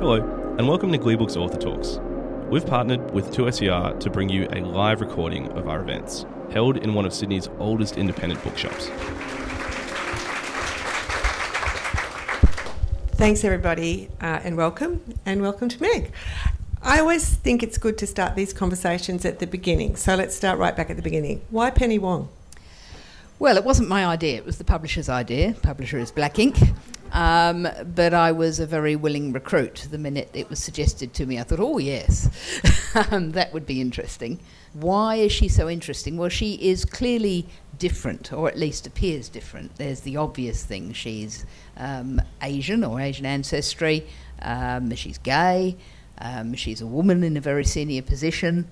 Hello, and welcome to Gleebooks Author Talks. We've partnered with 2SER to bring you a live recording of our events, held in one of Sydney's oldest independent bookshops. Thanks, everybody, uh, and welcome, and welcome to Meg. I always think it's good to start these conversations at the beginning, so let's start right back at the beginning. Why Penny Wong? Well, it wasn't my idea, it was the publisher's idea. Publisher is Black Inc. Um, but I was a very willing recruit. The minute it was suggested to me, I thought, oh, yes, um, that would be interesting. Why is she so interesting? Well, she is clearly different, or at least appears different. There's the obvious thing she's um, Asian or Asian ancestry, um, she's gay, um, she's a woman in a very senior position,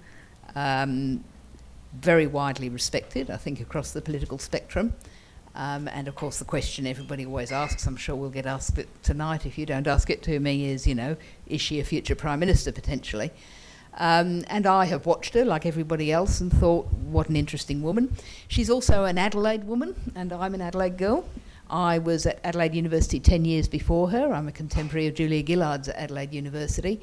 very widely respected, I think, across the political spectrum. Um, and of course, the question everybody always asks, I'm sure we'll get asked it tonight if you don't ask it to me, is, you know, is she a future Prime Minister potentially? Um, and I have watched her like everybody else and thought, what an interesting woman. She's also an Adelaide woman, and I'm an Adelaide girl. I was at Adelaide University 10 years before her. I'm a contemporary of Julia Gillard's at Adelaide University.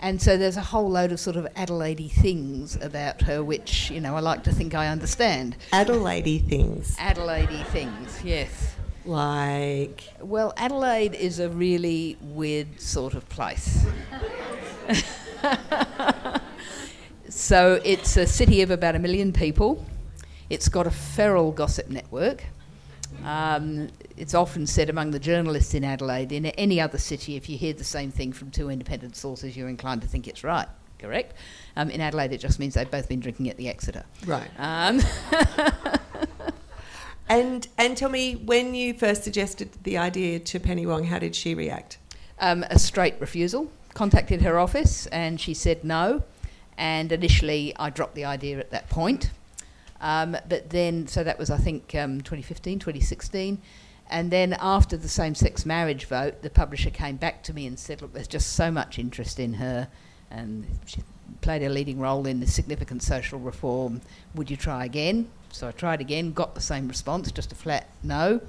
And so there's a whole load of sort of Adelaide things about her, which, you know, I like to think I understand. Adelaide things. Adelaide things, yes. Like. Well, Adelaide is a really weird sort of place. so it's a city of about a million people. It's got a feral gossip network. Um, it's often said among the journalists in Adelaide, in any other city, if you hear the same thing from two independent sources, you're inclined to think it's right. Correct. Um, in Adelaide, it just means they've both been drinking at the Exeter. Right. Um, and and tell me, when you first suggested the idea to Penny Wong, how did she react? Um, a straight refusal. Contacted her office, and she said no. And initially, I dropped the idea at that point. Um, but then, so that was, I think, um, 2015, 2016. And then after the same sex marriage vote, the publisher came back to me and said, Look, there's just so much interest in her, and she played a leading role in the significant social reform. Would you try again? So I tried again, got the same response, just a flat no.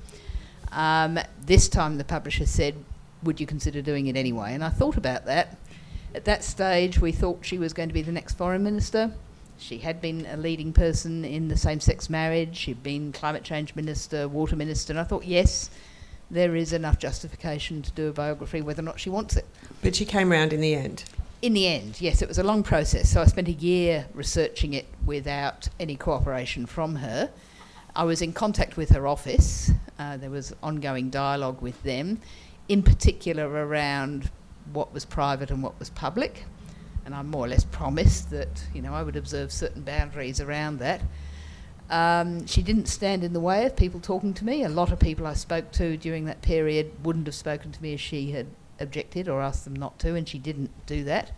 Um, this time the publisher said, Would you consider doing it anyway? And I thought about that. At that stage, we thought she was going to be the next foreign minister. She had been a leading person in the same sex marriage, she'd been climate change minister, water minister, and I thought, yes, there is enough justification to do a biography whether or not she wants it. But she came round in the end. In the end, yes, it was a long process. So I spent a year researching it without any cooperation from her. I was in contact with her office. Uh, there was ongoing dialogue with them, in particular around what was private and what was public and I more or less promised that you know I would observe certain boundaries around that. Um, she didn't stand in the way of people talking to me. A lot of people I spoke to during that period wouldn't have spoken to me if she had objected or asked them not to, and she didn't do that.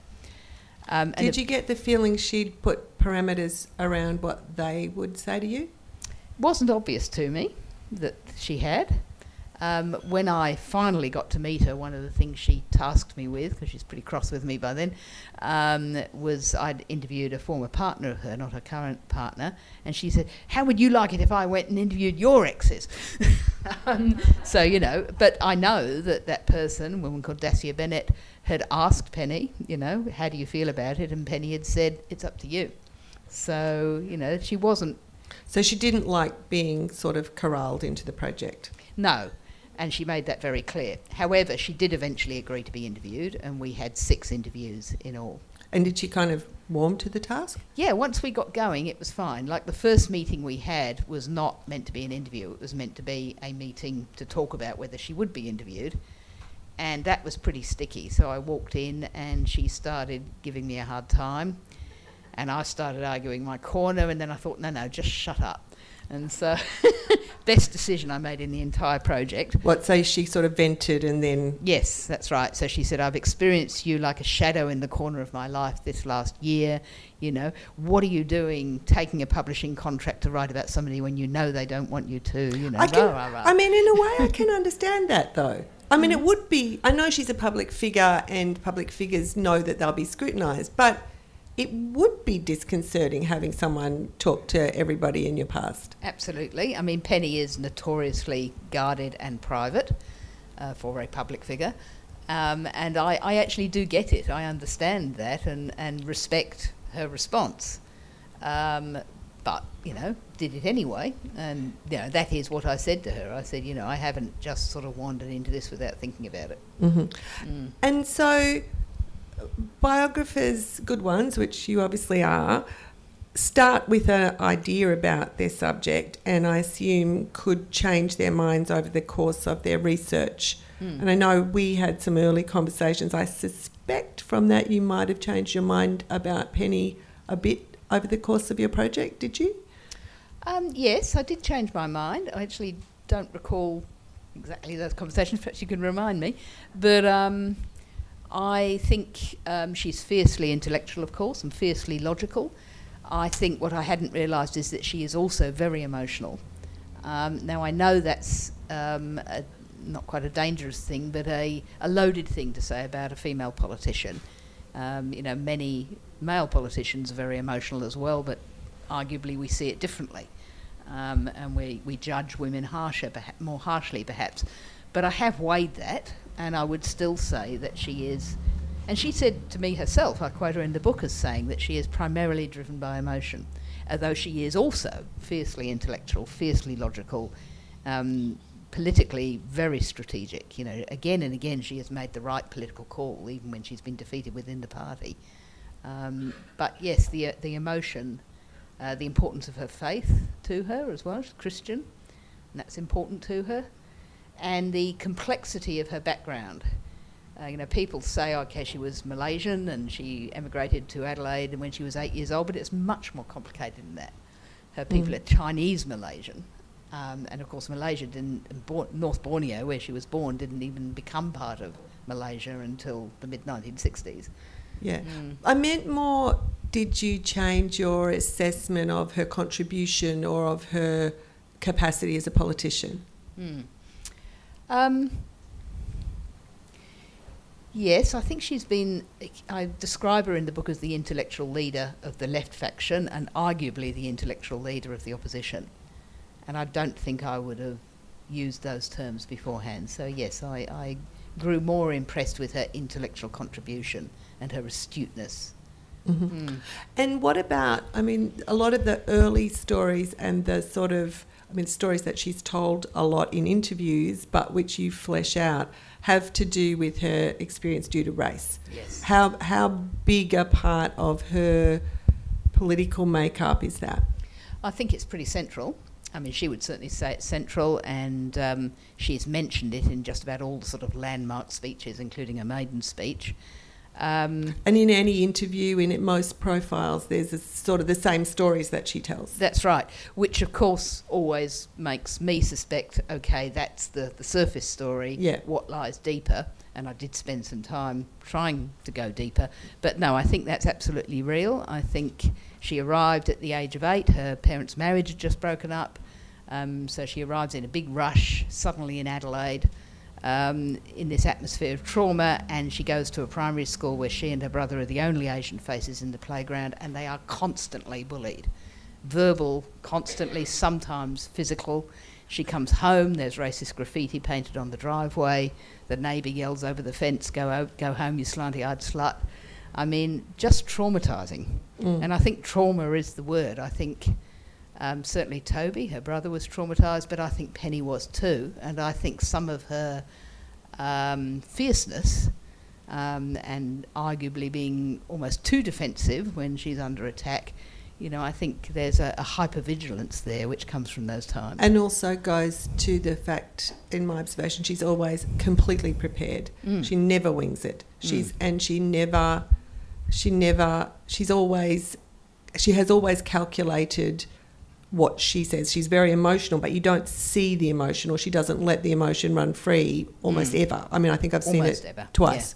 Um, Did you get the feeling she'd put parameters around what they would say to you? It wasn't obvious to me that she had. Um, when I finally got to meet her, one of the things she tasked me with, because she's pretty cross with me by then, um, was I'd interviewed a former partner of her, not her current partner, and she said, How would you like it if I went and interviewed your exes? um, so, you know, but I know that that person, a woman called Dacia Bennett, had asked Penny, you know, How do you feel about it? And Penny had said, It's up to you. So, you know, she wasn't. So she didn't like being sort of corralled into the project? No and she made that very clear. However, she did eventually agree to be interviewed, and we had six interviews in all. And did she kind of warm to the task? Yeah, once we got going, it was fine. Like the first meeting we had was not meant to be an interview, it was meant to be a meeting to talk about whether she would be interviewed. And that was pretty sticky. So I walked in and she started giving me a hard time. And I started arguing my corner, and then I thought, no, no, just shut up. And so, best decision I made in the entire project. What, so she sort of vented and then. Yes, that's right. So she said, I've experienced you like a shadow in the corner of my life this last year. You know, what are you doing taking a publishing contract to write about somebody when you know they don't want you to? You know, I, can, rah, rah, rah. I mean, in a way, I can understand that though. I mean, mm. it would be. I know she's a public figure, and public figures know that they'll be scrutinised, but it would be disconcerting having someone talk to everybody in your past. Absolutely. I mean, Penny is notoriously guarded and private uh, for a public figure. Um, and I, I actually do get it. I understand that and, and respect her response. Um, but, you know, did it anyway. And, you know, that is what I said to her. I said, you know, I haven't just sort of wandered into this without thinking about it. Mm-hmm. And so, biographers, good ones, which you obviously are, start with an idea about their subject and I assume could change their minds over the course of their research. Mm. And I know we had some early conversations. I suspect from that you might have changed your mind about Penny a bit over the course of your project, did you? Um, yes, I did change my mind. I actually don't recall exactly those conversations, perhaps you can remind me. But um, I think um, she's fiercely intellectual, of course, and fiercely logical. I think what I hadn't realised is that she is also very emotional. Um, now, I know that's um, a, not quite a dangerous thing, but a, a, loaded thing to say about a female politician. Um, you know, many male politicians are very emotional as well, but arguably we see it differently. Um, and we, we judge women harsher, more harshly perhaps. But I have weighed that, and I would still say that she is. And she said to me herself, I quote her in the book as saying that she is primarily driven by emotion, although she is also fiercely intellectual, fiercely logical, um, politically very strategic. You know, again and again she has made the right political call, even when she's been defeated within the party. Um, but yes, the uh, the emotion, uh, the importance of her faith to her as well. She's Christian, and that's important to her, and the complexity of her background. Uh, you know, people say, okay, she was Malaysian and she emigrated to Adelaide when she was eight years old, but it's much more complicated than that. Her people Mm. are Chinese Malaysian, um, and of course, Malaysia didn't, North Borneo, where she was born, didn't even become part of Malaysia until the mid 1960s. Yeah. Mm. I meant more did you change your assessment of her contribution or of her capacity as a politician? Hmm. Um, yes, I think she's been. I describe her in the book as the intellectual leader of the left faction and arguably the intellectual leader of the opposition. And I don't think I would have used those terms beforehand. So, yes, I, I grew more impressed with her intellectual contribution and her astuteness. Mm-hmm. Mm. And what about, I mean, a lot of the early stories and the sort of, I mean, stories that she's told a lot in interviews, but which you flesh out, have to do with her experience due to race. Yes. How, how big a part of her political makeup is that? I think it's pretty central. I mean, she would certainly say it's central, and um, she's mentioned it in just about all the sort of landmark speeches, including her maiden speech. Um, And in any interview, in most profiles, there's a, sort of the same stories that she tells. that's right, which of course always makes me suspect okay, that's the, the surface story, Yeah. what lies deeper. And I did spend some time trying to go deeper. But no, I think that's absolutely real. I think she arrived at the age of eight, her parents' marriage had just broken up. Um, so she arrives in a big rush, suddenly in Adelaide, um, in this atmosphere of trauma, and she goes to a primary school where she and her brother are the only Asian faces in the playground, and they are constantly bullied. Verbal, constantly, sometimes physical. She comes home, there's racist graffiti painted on the driveway, the neighbour yells over the fence, go, o- go home, you slanty eyed slut. I mean, just traumatising. Mm. And I think trauma is the word. I think um, certainly Toby, her brother, was traumatised, but I think Penny was too. And I think some of her um, fierceness um, and arguably being almost too defensive when she's under attack, you know, I think there's a, a hypervigilance there which comes from those times. And also goes to the fact, in my observation, she's always completely prepared. Mm. She never wings it. She's and she never, she never, she's always, she has always calculated what she says. She's very emotional, but you don't see the emotion, or she doesn't let the emotion run free almost Mm. ever. I mean, I think I've seen Almost it ever, twice.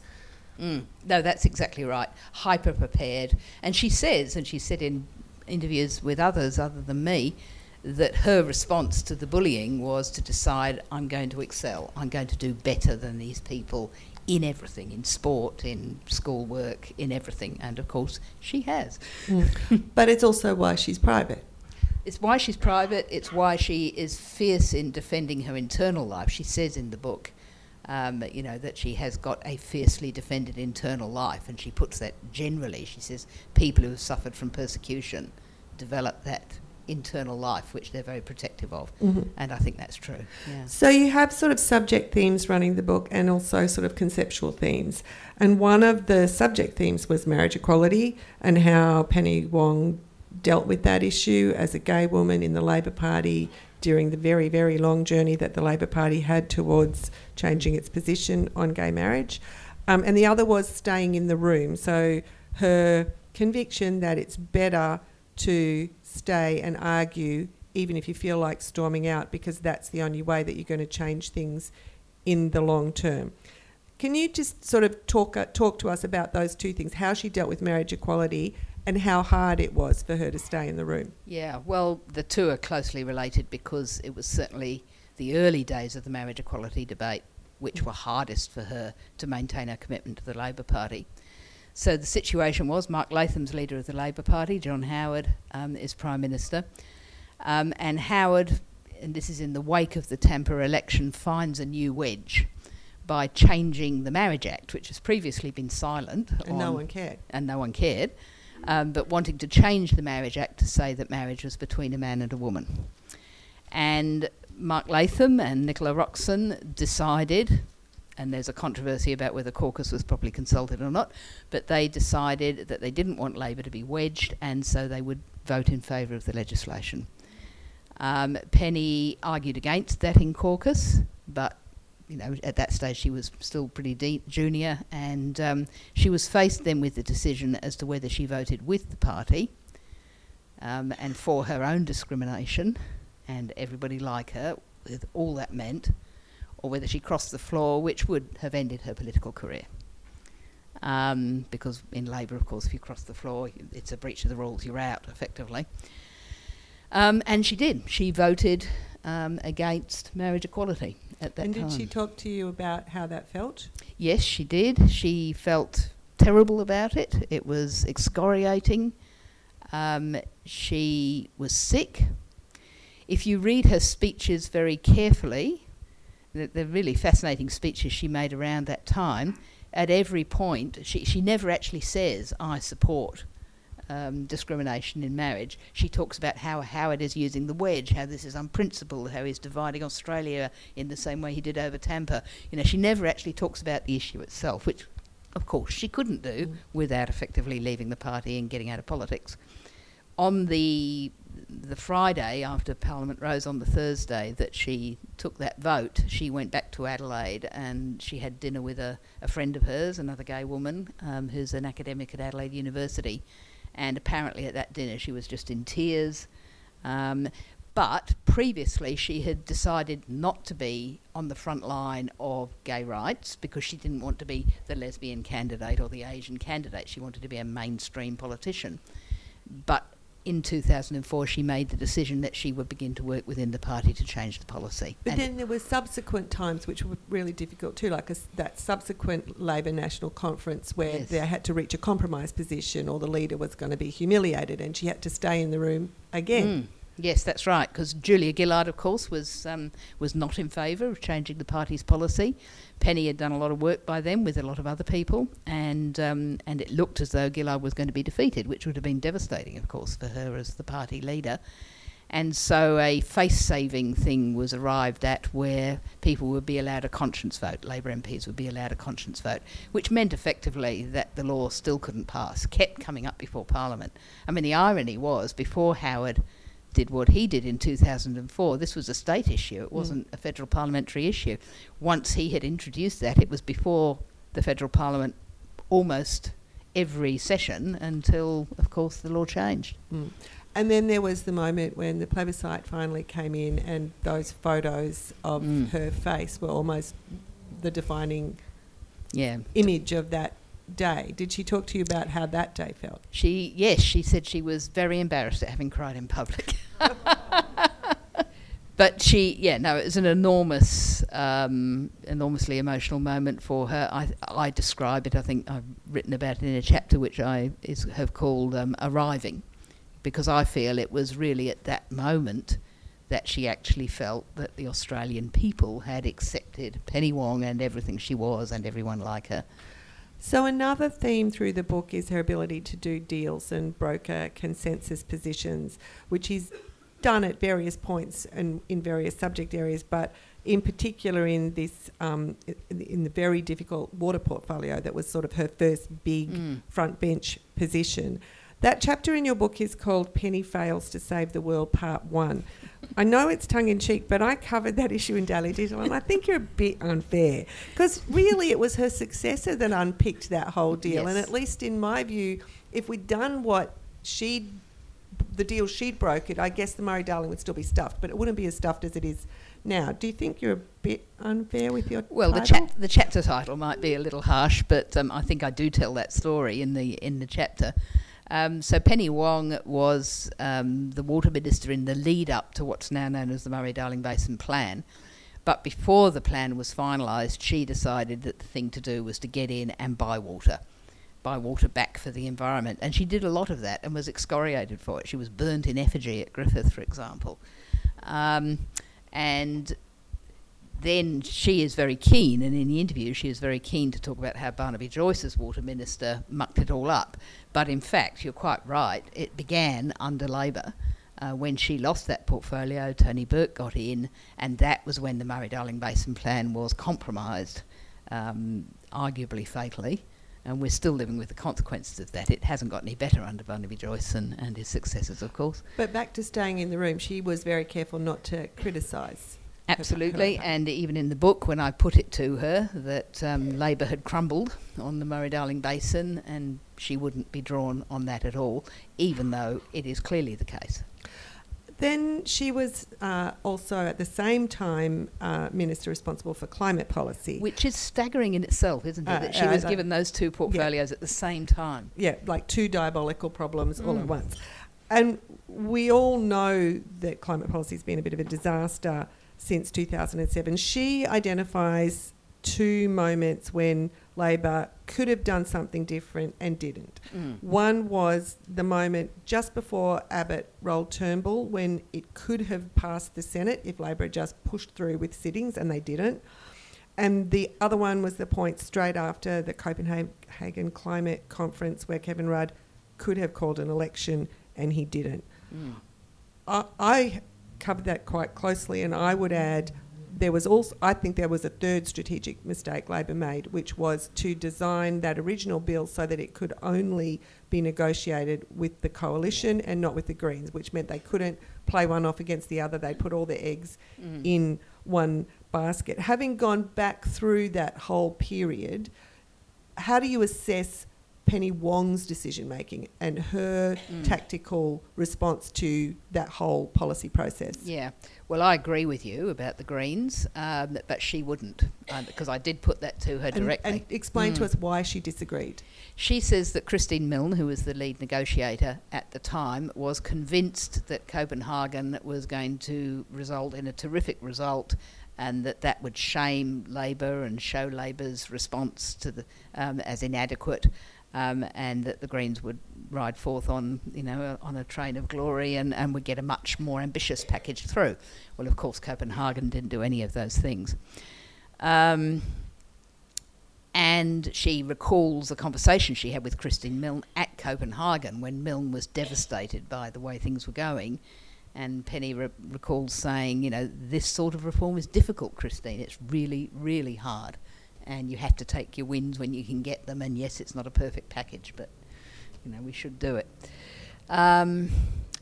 Mm. No, that's exactly right. Hyper prepared. And she says, and she said in interviews with others other than me, that her response to the bullying was to decide, I'm going to excel. I'm going to do better than these people in everything, in sport, in schoolwork, in everything. And of course, she has. Mm. but it's also why she's private. It's why she's private. It's why she is fierce in defending her internal life. She says in the book, Um, you know, that she has got a fiercely defended internal life, and she puts that generally. She says people who have suffered from persecution develop that internal life, which they're very protective of. Mhm. And I think that's true. Yeah. So you have sort of subject themes running the book and also sort of conceptual themes. And one of the subject themes was marriage equality and how Penny Wong dealt with that issue as a gay woman in the Labor Party during the very, very long journey that the Labor Party had towards changing its position on gay marriage. Um, and the other was staying in the room. So her conviction that it's better to stay and argue even if you feel like storming out because that's the only way that you're going to change things in the long term. Can you just sort of talk uh, talk to us about those two things, how she dealt with marriage equality and how hard it was for her to stay in the room? Yeah, well, the two are closely related because it was certainly the early days of the marriage equality debate which were hardest for her to maintain her commitment to the Labor Party. So the situation was Mark Latham's leader of the Labor Party, John Howard um, is Prime Minister, um, and Howard, and this is in the wake of the Tampa election, finds a new wedge by changing the Marriage Act, which has previously been silent And no one cared. and no one cared, um, but wanting to change the Marriage Act to say that marriage was between a man and a woman. And Mark Latham and Nicola Roxon decided, and there's a controversy about whether caucus was properly consulted or not, but they decided that they didn't want Labor to be wedged, and so they would vote in favour of the legislation. Um, Penny argued against that in caucus, but you know at that stage she was still pretty de- junior, and um, she was faced then with the decision as to whether she voted with the party um, and for her own discrimination and everybody like her, with all that meant, or whether she crossed the floor, which would have ended her political career. Um, because in Labor, of course, if you cross the floor, it's a breach of the rules, you're out effectively. Um, and she did. She voted um, against marriage equality at that and time. did she talk to you about how that felt? Yes, she did. She felt terrible about it. It was excoriating. Um, she was sick. If you read her speeches very carefully, the, the really fascinating speeches she made around that time, at every point, she, she never actually says, I support um, discrimination in marriage. She talks about how Howard is using the wedge, how this is unprincipled, how he's dividing Australia in the same way he did over Tampa. You know, she never actually talks about the issue itself, which, of course, she couldn't do Mm. without effectively leaving the party and getting out of politics. On the the Friday after Parliament rose on the Thursday that she took that vote, she went back to Adelaide and she had dinner with a, a friend of hers, another gay woman um, who's an academic at Adelaide University. And apparently at that dinner she was just in tears. Um, but previously she had decided not to be on the front line of gay rights because she didn't want to be the lesbian candidate or the Asian candidate. She wanted to be a mainstream politician. But in 2004, she made the decision that she would begin to work within the party to change the policy. But And- then there were subsequent times which were really difficult too, like a that subsequent Labor National Conference where Yes. they had to reach a compromise position or the leader was going to be humiliated and she had to stay in the room again. Mm. Yes, that's right. Because Julia Gillard, of course, was um, was not in favour of changing the party's policy. Penny had done a lot of work by then with a lot of other people, and um, and it looked as though Gillard was going to be defeated, which would have been devastating, of course, for her as the party leader. And so a face-saving thing was arrived at where people would be allowed a conscience vote. Labor MPs would be allowed a conscience vote, which meant effectively that the law still couldn't pass, kept coming up before Parliament. I mean, the irony was before Howard did what he did in 2004, this was a state issue, it wasn't a federal parliamentary issue. Once he had introduced that, it was before the federal parliament almost every session until, of course, the law changed. Mm. And then there was the moment when the plebiscite finally came in and those photos of Mm. her face were almost the defining Yeah. image of that day. Did she talk to you about how that day felt? She, yes, she said she was very embarrassed at having cried in public. but she, yeah, no, it was an enormous, um, enormously emotional moment for her. I, I describe it. I think I've written about it in a chapter which I is, have called um, "Arriving," because I feel it was really at that moment that she actually felt that the Australian people had accepted Penny Wong and everything she was and everyone like her. So, another theme through the book is her ability to do deals and broker consensus positions, which is done at various points and in various subject areas, but in particular in this um, in the very difficult water portfolio that was sort of her first big Mm. front bench position. That chapter in your book is called Penny Fails to Save the World Part 1. I know it's tongue in cheek, but I covered that issue in Daily Digital and I think you're a bit unfair because really it was her successor that unpicked that whole deal. And at least in my view, if we'd done what she'd the deal she'd brokered, I guess the Murray Darling would still be stuffed, but it wouldn't be as stuffed as it is now. Do you think you're a bit unfair with your Well, the, title? chap- the chapter title might be a little harsh, but um, I think I do tell that story in the in the chapter. Um, so Penny Wong was um, the water minister in the lead up to what's now known as the Murray-Darling Basin Plan. But before the plan was finalised, she decided that the thing to do was to get in and buy water, buy water back for the environment, and she did a lot of that and was excoriated for it. She was burnt in effigy at Griffith, for example, um, and then she is very keen, and in the interview, she is very keen to talk about how Barnaby Joyce's water minister, mucked it all up. But in fact, you're quite right, it began under Labor. Uh, when she lost that portfolio, Tony Burke got in, and that was when the Murray Darling Basin Plan was compromised, um, arguably fatally. And we're still living with the consequences of that. It hasn't got any better under Barnaby Joyce and, and his successors, of course. But back to staying in the room, she was very careful not to criticise. Her- Absolutely, and even in the book, when I put it to her that um, Labor had crumbled on the Murray Darling Basin, and she wouldn't be drawn on that at all, even though it is clearly the case. Then she was uh, also at the same time uh, minister responsible for climate policy. Which is staggering in itself, isn't it? Uh, that she uh, was uh, given those two portfolios at the same time. yeah, like two diabolical problems all at Mm. once. And we all know that climate policy has been a bit of a disaster since 2007. She identifies two moments when Labor could have done something different and didn't. Mm. One was the moment just before Abbott rolled Turnbull when it could have passed the Senate if Labor had just pushed through with sittings and they didn't. And the other one was the point straight after the Copenhagen Climate Conference where Kevin Rudd could have called an election and he didn't. Mm. I, I covered that quite closely, and I would add there was also, I think there was a third strategic mistake Labor made, which was to design that original bill so that it could only be negotiated with the coalition and not with the Greens, which meant they couldn't play one off against the other. They put all their eggs Mm. in one basket. Having gone back through that whole period, how do you assess Penny Wong's decision making and her Mm. tactical response to that whole policy process? Yeah, well, I agree with you about the Greens, um, but she wouldn't, uh, because I did put that to her And, directly. and explain to Mm. us why she disagreed. She says that Christine Milne, who was the lead negotiator at the time, was convinced that Copenhagen was going to result in a terrific result and that that would shame Labor and show Labor's response to the um, as inadequate. Um, and that the Greens would ride forth on, you know, on a train of glory and, and would get a much more ambitious package through. Well, of course, Copenhagen didn't do any of those things. Um, and she recalls a conversation she had with Christine Milne at Copenhagen when Milne was devastated by the way things were going. And Penny re- recalls saying, you know, this sort of reform is difficult, Christine. It's really, really hard. And you have to take your wins when you can get them. And yes, it's not a perfect package, but, you know, we should do it. Um,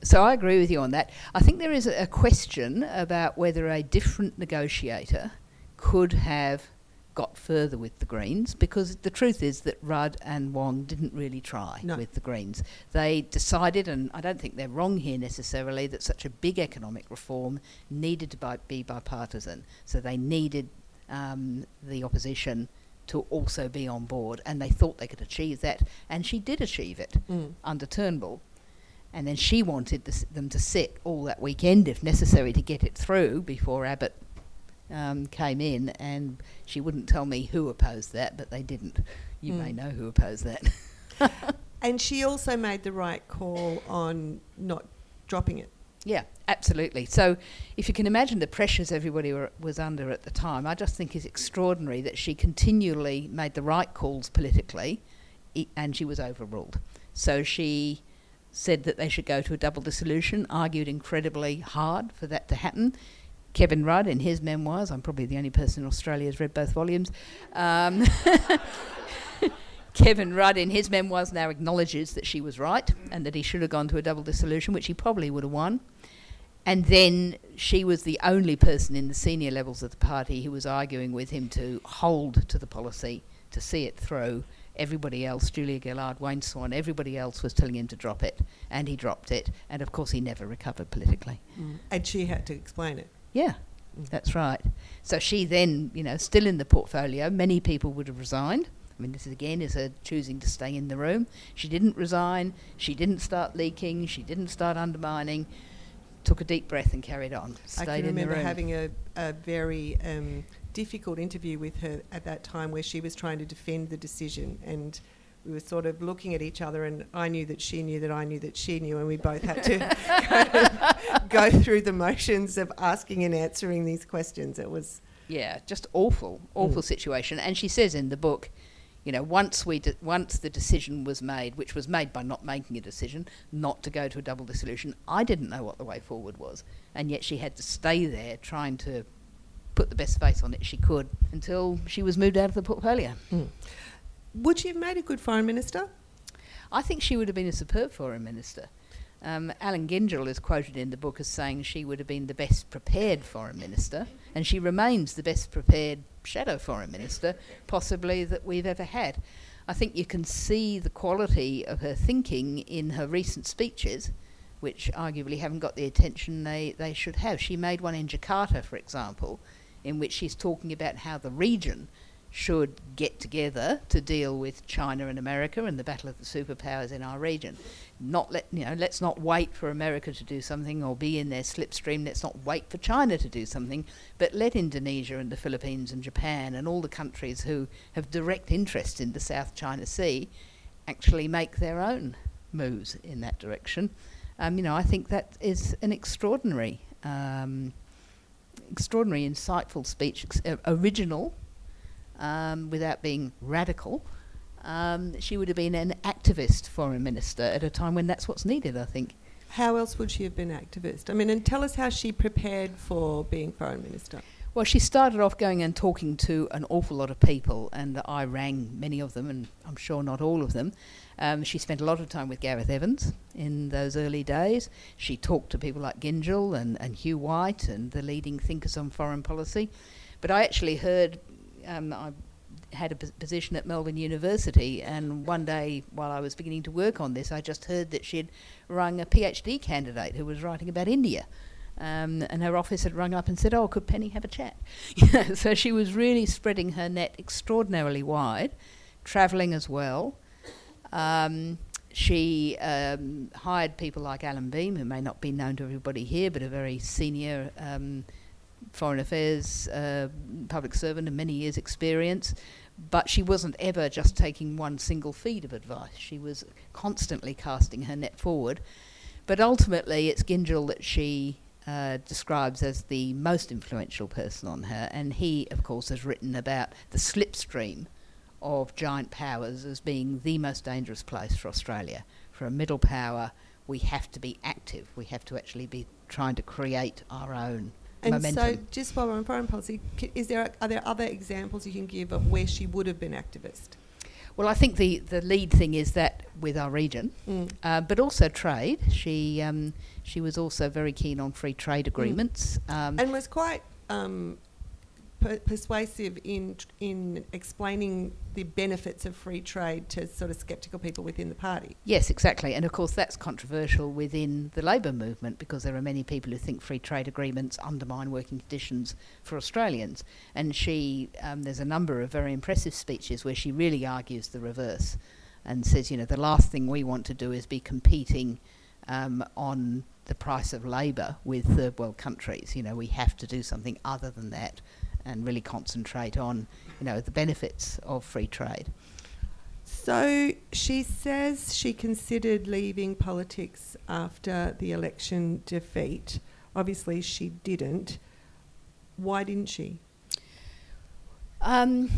so I agree with you on that. I think there is a, a question about whether a different negotiator could have got further with the Greens because the truth is that Rudd and Wong didn't really try No. with the Greens. They decided, and I don't think they're wrong here necessarily, that such a big economic reform needed to bi- be bipartisan. So they needed um, the opposition to also be on board, and they thought they could achieve that, and she did achieve it Mm. under Turnbull. And then she wanted them to sit all that weekend, if necessary, to get it through before Abbott um, came in. And she wouldn't tell me who opposed that, but they didn't. You may Mm. know who opposed that. And she also made the right call on not dropping it Yeah, absolutely. So, if you can imagine the pressures everybody were, was under at the time, I just think it's extraordinary that she continually made the right calls politically, and she was overruled. So she said that they should go to a double dissolution, argued incredibly hard for that to happen. Kevin Rudd, in his memoirs, I'm probably the only person in Australia who's read both volumes. Um, Kevin Rudd, in his memoirs, now acknowledges that she was right and that he should have gone to a double dissolution, which he probably would have won. And then she was the only person in the senior levels of the party who was arguing with him to hold to the policy, to see it through. Everybody else, Julia Gillard, Wayne Swan, everybody else was telling him to drop it, and he dropped it. And of course, he never recovered politically. Mm. And she had to explain it. Yeah, mm. that's right. So she then, you know, still in the portfolio, many people would have resigned. I mean, this is again is her choosing to stay in the room. She didn't resign. She didn't start leaking. She didn't start undermining. Took a deep breath and carried on. Stayed I can in the remember room. having a, a very um, difficult interview with her at that time where she was trying to defend the decision and we were sort of looking at each other and I knew that she knew that I knew that she knew and we both had to go through the motions of asking and answering these questions. It was Yeah, just awful, awful Mm. situation. And she says in the book, you know, once we de- once the decision was made, which was made by not making a decision not to go to a double dissolution, I didn't know what the way forward was, and yet she had to stay there trying to put the best face on it she could until she was moved out of the portfolio. Hmm. Would she have made a good foreign minister? I think she would have been a superb foreign minister. Um, Allan Gyngell is quoted in the book as saying she would have been the best prepared foreign minister, and she remains the best prepared shadow foreign minister, possibly that we've ever had. I think you can see the quality of her thinking in her recent speeches, which arguably haven't got the attention they, they should have. She made one in Jakarta, for example, in which she's talking about how the region should get together to deal with China and America and the battle of the superpowers in our region. Not let you know, let's not wait for America to do something or be in their slipstream. Let's not wait for China to do something, but let Indonesia and the Philippines and Japan and all the countries who have direct interest in the South China Sea actually make their own moves in that direction. Um, you know, I think that is an extraordinary, um, extraordinary, insightful speech, ex- uh, original, um, without being radical. Um, she would have been an activist foreign minister at a time when that's what's needed, I think. How else would she have been activist? I mean, and tell us how she prepared for being foreign minister. Well, she started off going and talking to an awful lot of people, and I rang many of them, and I'm sure not all of them. Um, she spent a lot of time with Gareth Evans in those early days. She talked to people like Gyngell and, and Hugh White and the leading thinkers on foreign policy. But I actually heard, um, I had a position at Melbourne University, and one day while I was beginning to work on this, I just heard that she'd rung a PhD candidate who was writing about India. Um, and her office had rung up and said, "Oh, could Penny have a chat?" so she was really spreading her net extraordinarily wide, travelling as well. Um, she um, hired people like Allan Behm, who may not be known to everybody here, but a very senior um, foreign affairs uh, public servant and many years' experience. But she wasn't ever just taking one single feed of advice. She was constantly casting her net forward. But ultimately, it's Gyngell that she uh, describes as the most influential person on her, and he, of course, has written about the slipstream of giant powers as being the most dangerous place for Australia. For a middle power, we have to be active. We have to actually be trying to create our own And momentum. so, just while we're on foreign policy, is there are there other examples you can give of where she would have been activist? Well, I think the, the lead thing is that with our region, Mm. uh, but also trade. She um, she was also very keen on free trade agreements. Um, and was quite um, per- persuasive in in explaining the benefits of free trade to sort of sceptical people within the party. Yes, exactly. And of course, that's controversial within the labour movement because there are many people who think free trade agreements undermine working conditions for Australians. And she, um, there's a number of very impressive speeches where she really argues the reverse and says, you know, the last thing we want to do is be competing um, on the price of labour with third world countries. You know, we have to do something other than that and really concentrate on, you know, the benefits of free trade. So she says she considered leaving politics after the election defeat. Obviously, she didn't. Why didn't she? Um,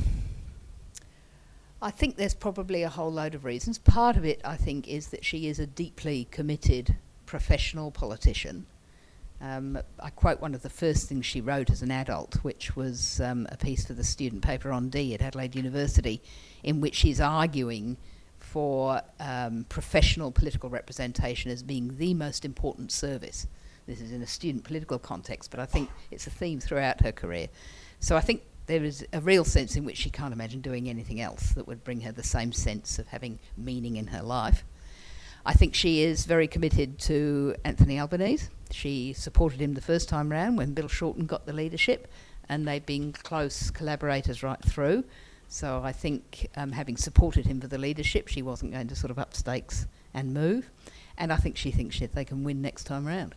I think there's probably a whole load of reasons. Part of it, I think, is that she is a deeply committed professional politician. Um, I quote one of the first things she wrote as an adult, which was um, a piece for the student paper On Dit at Adelaide University, in which she's arguing for um, professional political representation as being the most important service. This is in a student political context, but I think it's a theme throughout her career. So I think there is a real sense in which she can't imagine doing anything else that would bring her the same sense of having meaning in her life. I think she is very committed to Anthony Albanese. She supported him the first time round when Bill Shorten got the leadership, and they've been close collaborators right through. So I think, um, having supported him for the leadership, she wasn't going to sort of up stakes and move. And I think she thinks she, they can win next time round.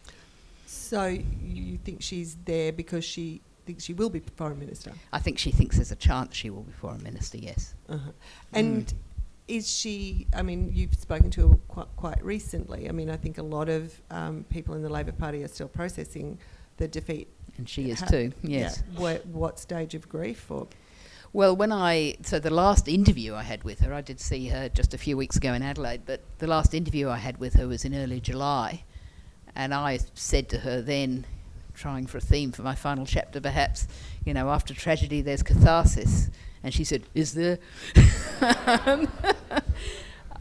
So you think she's there because she thinks she will be foreign minister? I think she thinks there's a chance she will be foreign minister. Yes. Uh-huh. And mm. Is she? I mean, you've spoken to her quite, quite recently. I mean, I think a lot of um, people in the Labor Party are still processing the defeat. And she is too. Yes. Yeah. What, what stage of grief or? Well, when I so the last interview I had with her, I did see her just a few weeks ago in Adelaide, but the last interview I had with her was in early July, and I said to her then, trying for a theme for my final chapter, perhaps, you know, after tragedy there's catharsis. And she said, Is there?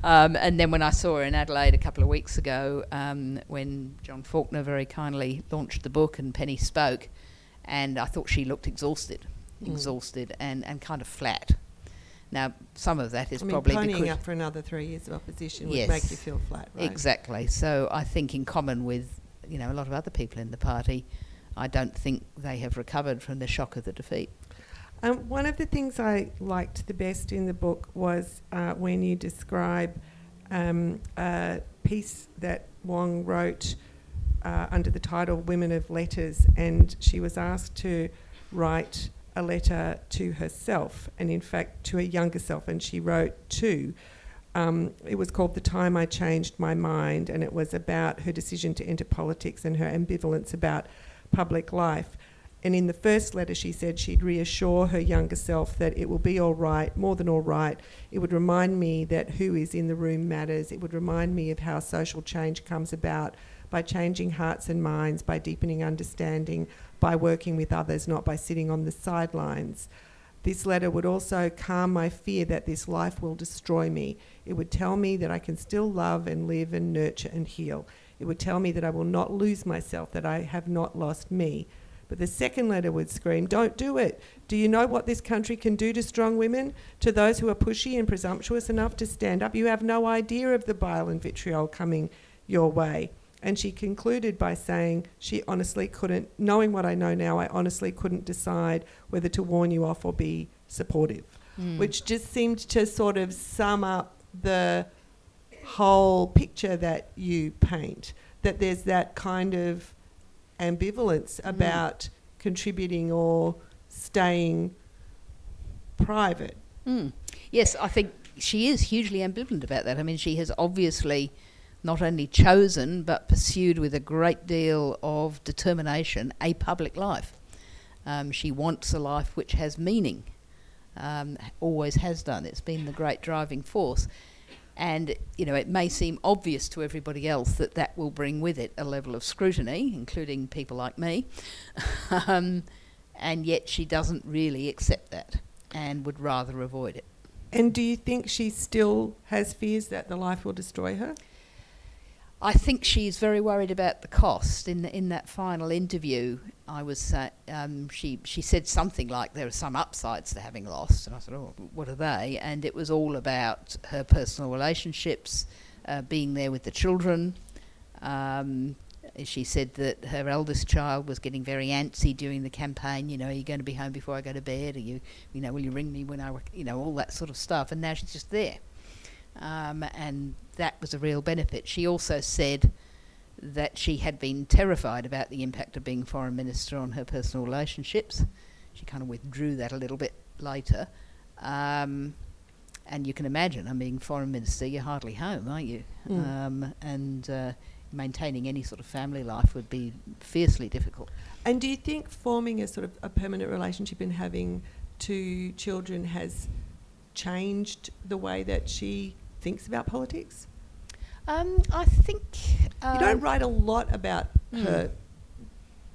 um, and then when I saw her in Adelaide a couple of weeks ago, um, when John Faulkner very kindly launched the book and Penny spoke, and I thought she looked exhausted, mm. exhausted and, and kind of flat. Now, some of that is I mean, probably ponying because up for another three years of opposition Yes. would make you feel flat, right? Exactly. So I think, in common with you know a lot of other people in the party, I don't think they have recovered from the shock of the defeat. Um, one of the things I liked the best in the book was uh, when you describe um, a piece that Wong wrote uh, under the title Women of Letters, and she was asked to write a letter to herself, and in fact to a younger self, and she wrote two. Um, it was called The Time I Changed My Mind, and it was about her decision to enter politics and her ambivalence about public life. And in the first letter, she said she'd reassure her younger self that it will be all right, more than all right. It would remind me that who is in the room matters. It would remind me of how social change comes about by changing hearts and minds, by deepening understanding, by working with others, not by sitting on the sidelines. This letter would also calm my fear that this life will destroy me. It would tell me that I can still love and live and nurture and heal. It would tell me that I will not lose myself, that I have not lost me. But the second letter would scream, Don't do it. Do you know what this country can do to strong women? To those who are pushy and presumptuous enough to stand up? You have no idea of the bile and vitriol coming your way. And she concluded by saying she honestly couldn't, knowing what I know now, I honestly couldn't decide whether to warn you off or be supportive, Mm. which just seemed to sort of sum up the whole picture that you paint. That there's that kind of ambivalence about contributing or staying private. Mm. Yes, I think she is hugely ambivalent about that. I mean, she has obviously not only chosen but pursued with a great deal of determination a public life. Um, she wants a life which has meaning, um, always has done. It's been the great driving force. And, you know, it may seem obvious to everybody else that that will bring with it a level of scrutiny, including people like me. um, and yet she doesn't really accept that and would rather avoid it. And do you think she still has fears that the life will destroy her? I think she's very worried about the cost. In in that final interview, I was uh, um, she she said something like there are some upsides to having lost, and I said, oh, what are they? And it was all about her personal relationships, uh, being there with the children. Um, she said that her eldest child was getting very antsy during the campaign. You know, are you going to be home before I go to bed? Are you, you know, will you ring me when I, you know, all that sort of stuff. And now she's just there um, and that was a real benefit. She also said that she had been terrified about the impact of being foreign minister on her personal relationships. She kind of withdrew that a little bit later. Um, And you can imagine, I mean, foreign minister, you're hardly home, aren't you? Mm. Um, and uh, maintaining any sort of family life would be fiercely difficult. And do you think forming a sort of a permanent relationship and having two children has changed the way that she thinks about politics? Um, I think you don't um, write a lot about Hmm. her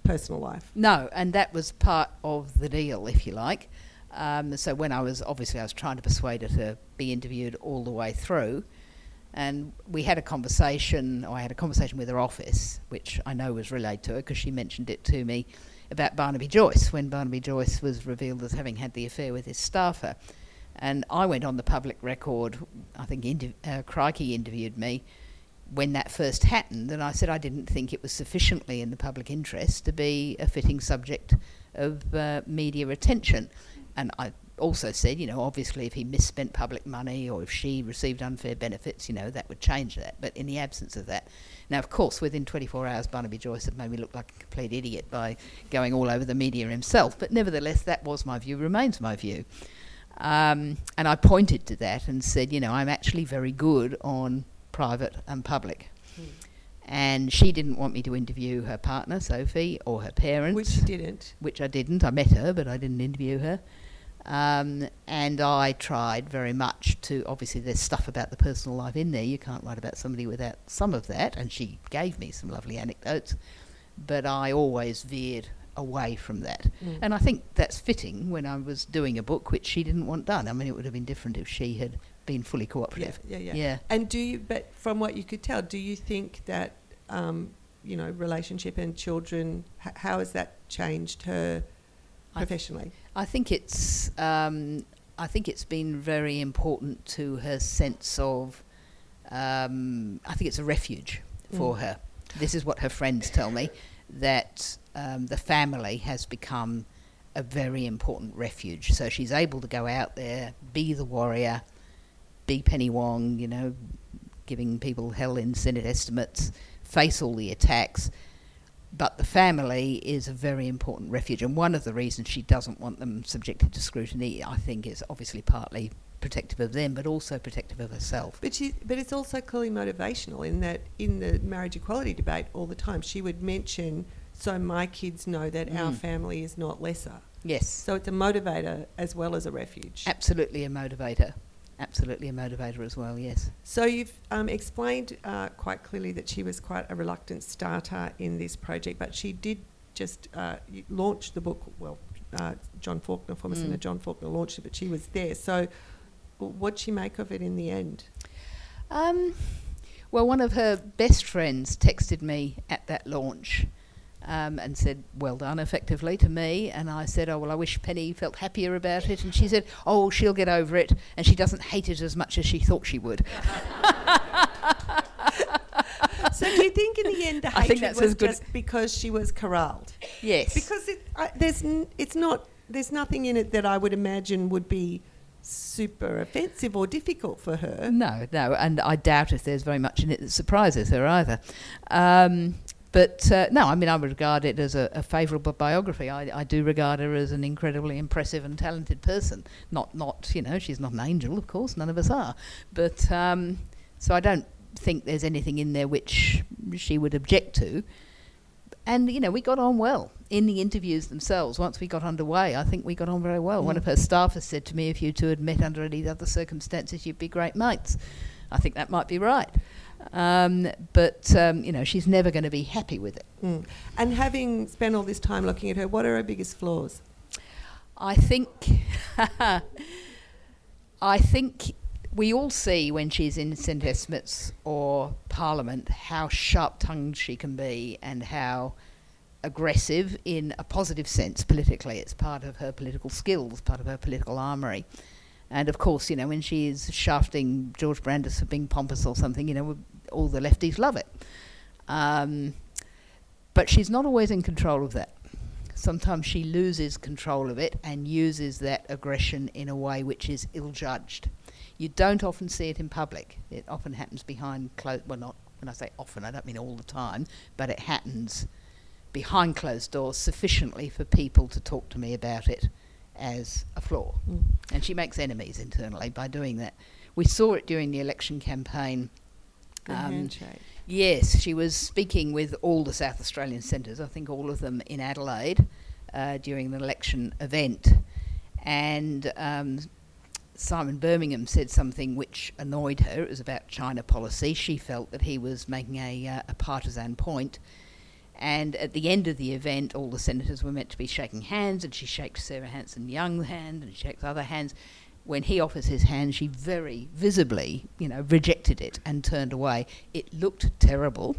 personal life. No, and that was part of the deal, if you like. Um, so when I was obviously I was trying to persuade her to be interviewed all the way through, and we had a conversation. Or I had a conversation with her office, which I know was relayed to her because she mentioned it to me about Barnaby Joyce when Barnaby Joyce was revealed as having had the affair with his staffer. And I went on the public record. I think uh, Crikey interviewed me when that first happened, and I said I didn't think it was sufficiently in the public interest to be a fitting subject of uh, media attention. And I also said, you know, obviously if he misspent public money or if she received unfair benefits, you know, that would change that. But in the absence of that, now of course within 24 hours, Barnaby Joyce had made me look like a complete idiot by going all over the media himself. But nevertheless, that was my view, remains my view. Um, and I pointed to that and said, you know, I'm actually very good on private and public. And she didn't want me to interview her partner, Sophie, or her parents, Which you didn't. which I didn't. I met her, but I didn't interview her. Um, and I tried very much to. Obviously, there's stuff about the personal life in there. You can't write about somebody without some of that. And she gave me some lovely anecdotes, but I always veered away from that. Mm. And I think that's fitting when I was doing a book which she didn't want done. I mean, it would have been different if she had been fully Yeah, cooperative. yeah, yeah, Yeah. And do you? But from what you could tell, do you think that um, you know relationship and children? H- how has that changed her I- professionally? I think it's um, I think it's been very important to her sense of um, I think it's a refuge for Mm. her. This is what her friends tell me that um, the family has become a very important refuge. So she's able to go out there, be the warrior, be Penny Wong, you know, giving people hell in Senate estimates, face all the attacks. But the family is a very important refuge, and one of the reasons she doesn't want them subjected to scrutiny, I think, is obviously partly protective of them, but also protective of herself. But she, but it's also clearly motivational in that in the marriage equality debate all the time she would mention, so my kids know that our Mm. family is not lesser. Yes, So it's a motivator as well as a refuge. absolutely a motivator. Absolutely a motivator as well, yes. So you've um, explained uh, quite clearly that she was quite a reluctant starter in this project, but she did just uh, launch the book. Well, uh, John Faulkner, former Mm. Senator John Faulkner, launched it, but she was there. So, what'd she make of it in the end? Um, well, one of her best friends texted me at that launch um, and said, Well done, effectively, to me. And I said, Oh, well, I wish Penny felt happier about it. And she said, Oh, she'll get over it. And she doesn't hate it as much as she thought she would. so, do you think in the end the I hatred that's was as good- just because she was corralled? Yes. Because it, I, there's, n- it's not. There's nothing in it that I would imagine would be super offensive or difficult for her. No, no, and I doubt if there's very much in it that surprises her either. Um, but uh, no, I mean, I regard it as a, a favourable biography. I, I do regard her as an incredibly impressive and talented person. Not, not, you know, she's not an angel, of course, none of us are. But um, so I don't think there's anything in there which she would object to. And you know, we got on well in the interviews themselves. Once we got underway, I think we got on very well. One Mm. of her staffers said to me, "If you two had met under any other circumstances, you'd be great mates." I think that might be right. Um, but um, you know, she's never going to be happy with it. Mm. And having spent all this time looking at her, what are her biggest flaws? I think, I think we all see when she's in St or Parliament how sharp-tongued she can be and how aggressive in a positive sense politically. It's part of her political skills, part of her political armoury. And of course, you know, when she is shafting George Brandis for being pompous or something, you know, all the lefties love it. Um, but she's not always in control of that. Sometimes she loses control of it and uses that aggression in a way which is ill judged. You don't often see it in public. It often happens behind closed. Well, not when I say often, I don't mean all the time, but it happens behind closed doors sufficiently for people to talk to me about it as a flaw. Mm. And she makes enemies internally by doing that. We saw it during the election campaign. The Um, handshake. Yes, she was speaking with all the South Australian centres, I think all of them in Adelaide, uh, during the election event. And um, Simon Birmingham said something which annoyed her. It was about China policy. She felt that he was making a, uh, a partisan point. And at the end of the event, all the senators were meant to be shaking hands, and she shakes Sarah Hanson Young's hand, and she shakes other hands. When he offers his hand, she very visibly, you know, rejected it and turned away. It looked terrible.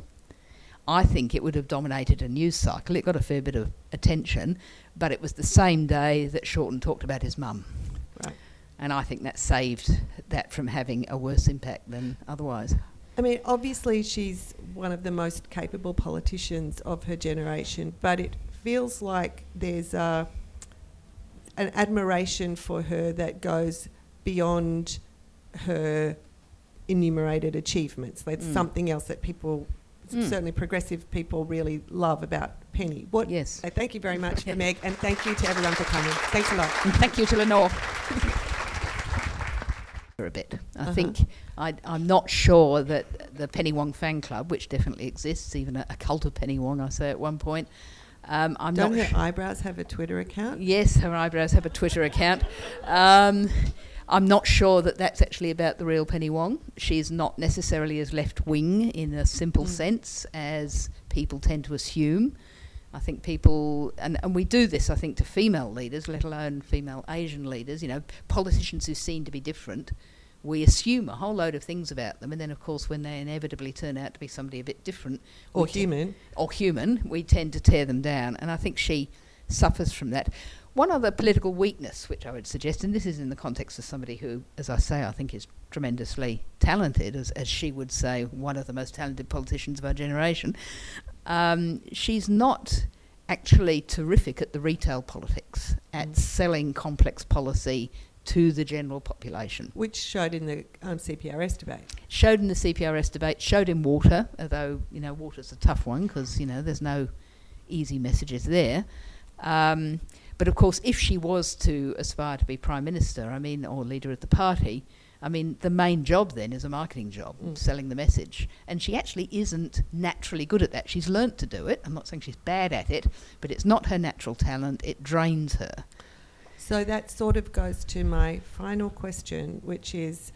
I think it would have dominated a news cycle. It got a fair bit of attention, but it was the same day that Shorten talked about his mum. Right. And I think that saved that from having a worse impact than otherwise. I mean, obviously, she's one of the most capable politicians of her generation, but it feels like there's a, an admiration for her that goes beyond her enumerated achievements. That's Mm. something else that people, Mm. certainly progressive people, really love about Penny. What? Yes. So thank you very much for Meg, and thank you to everyone for coming. Thanks a lot. And thank you to Lenore. Bit. I Uh-huh. think I, I'm not sure that the Penny Wong fan club, which definitely exists, even a, a cult of Penny Wong, I say at one point. Um, I'm Don't not her su- eyebrows have a Twitter account? Yes, her eyebrows have a Twitter account. Um, I'm not sure that that's actually about the real Penny Wong. She's not necessarily as left wing in a simple Mm. sense as people tend to assume. I think people, and, and we do this, I think, to female leaders, let alone female Asian leaders, you know, politicians who seem to be different. We assume a whole load of things about them, and then, of course, when they inevitably turn out to be somebody a bit different Or human? or human, we tend to tear them down. And I think she suffers from that. One other political weakness, which I would suggest, and this is in the context of somebody who, as I say, I think is tremendously talented, as, as she would say, one of the most talented politicians of our generation, um, she's not actually terrific at the retail politics, at Mm. selling complex policy to the general population. Which showed in the um, CPRS debate. Showed in the CPRS debate, showed in water, although, you know, water's a tough one because, you know, there's no easy messages there. Um, but of course, if she was to aspire to be Prime Minister, I mean, or leader of the party, I mean, the main job then is a marketing job, Mm. selling the message. And she actually isn't naturally good at that. She's learnt to do it. I'm not saying she's bad at it, but it's not her natural talent. It drains her. So that sort of goes to my final question, which is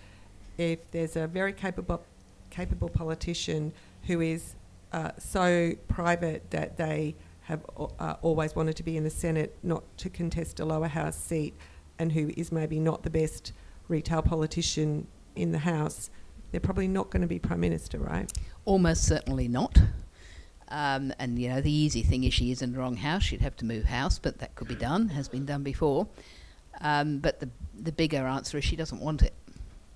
if there's a very capable, capable politician who is uh, so private that they have uh, always wanted to be in the Senate, not to contest a lower house seat, and who is maybe not the best retail politician in the House, they're probably not going to be Prime Minister, right? Almost certainly not. Um, and you know, the easy thing is she is in the wrong house. She'd have to move house, but that could be done. Has been done before. Um, but the the bigger answer is she doesn't want it,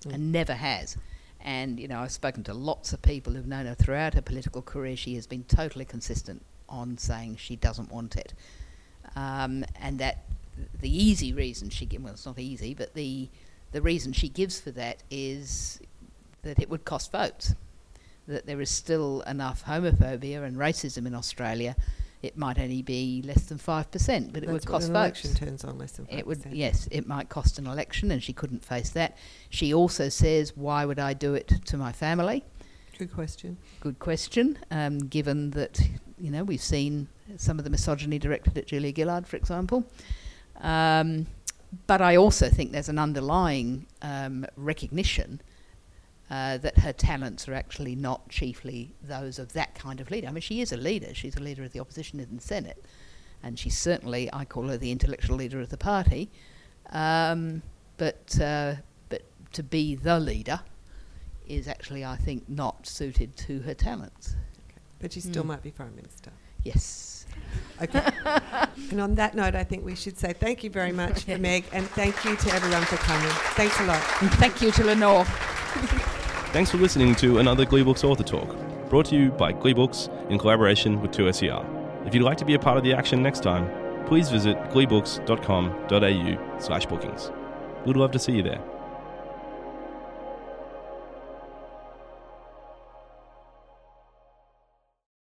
Mm. and never has. And you know, I've spoken to lots of people who've known her throughout her political career. She has been totally consistent on saying she doesn't want it. Um, and that the easy reason she gives well, it's not easy, but the the reason she gives for that is that it would cost votes that there is still enough homophobia and racism in Australia. It might only be less than five percent, but it would That's cost an votes. election turns on less than 5%. It would, yes, it might cost an election, and she couldn't face that. She also says, "Why would I do it to my family?" Good question. Good question. Um, given that you know we've seen some of the misogyny directed at Julia Gillard, for example. Um, but I also think there's an underlying um, recognition uh, that her talents are actually not chiefly those of that kind of leader. I mean, she is a leader. She's a leader of the opposition in the Senate, and she's certainly, I call her the intellectual leader of the party. Um, but uh, but to be the leader is actually, I think, not suited to her talents. But she still Mm. might be Prime Minister. Yes. Okay. and on that note, I think we should say thank you very much for Meg and thank you to everyone for coming. Thanks a lot. And thank you to Lenore. Thanks for listening to another Gleebooks Author Talk, brought to you by Gleebooks in collaboration with 2SER. If you'd like to be a part of the action next time, please visit gleebooks.com.au slash bookings. We'd love to see you there.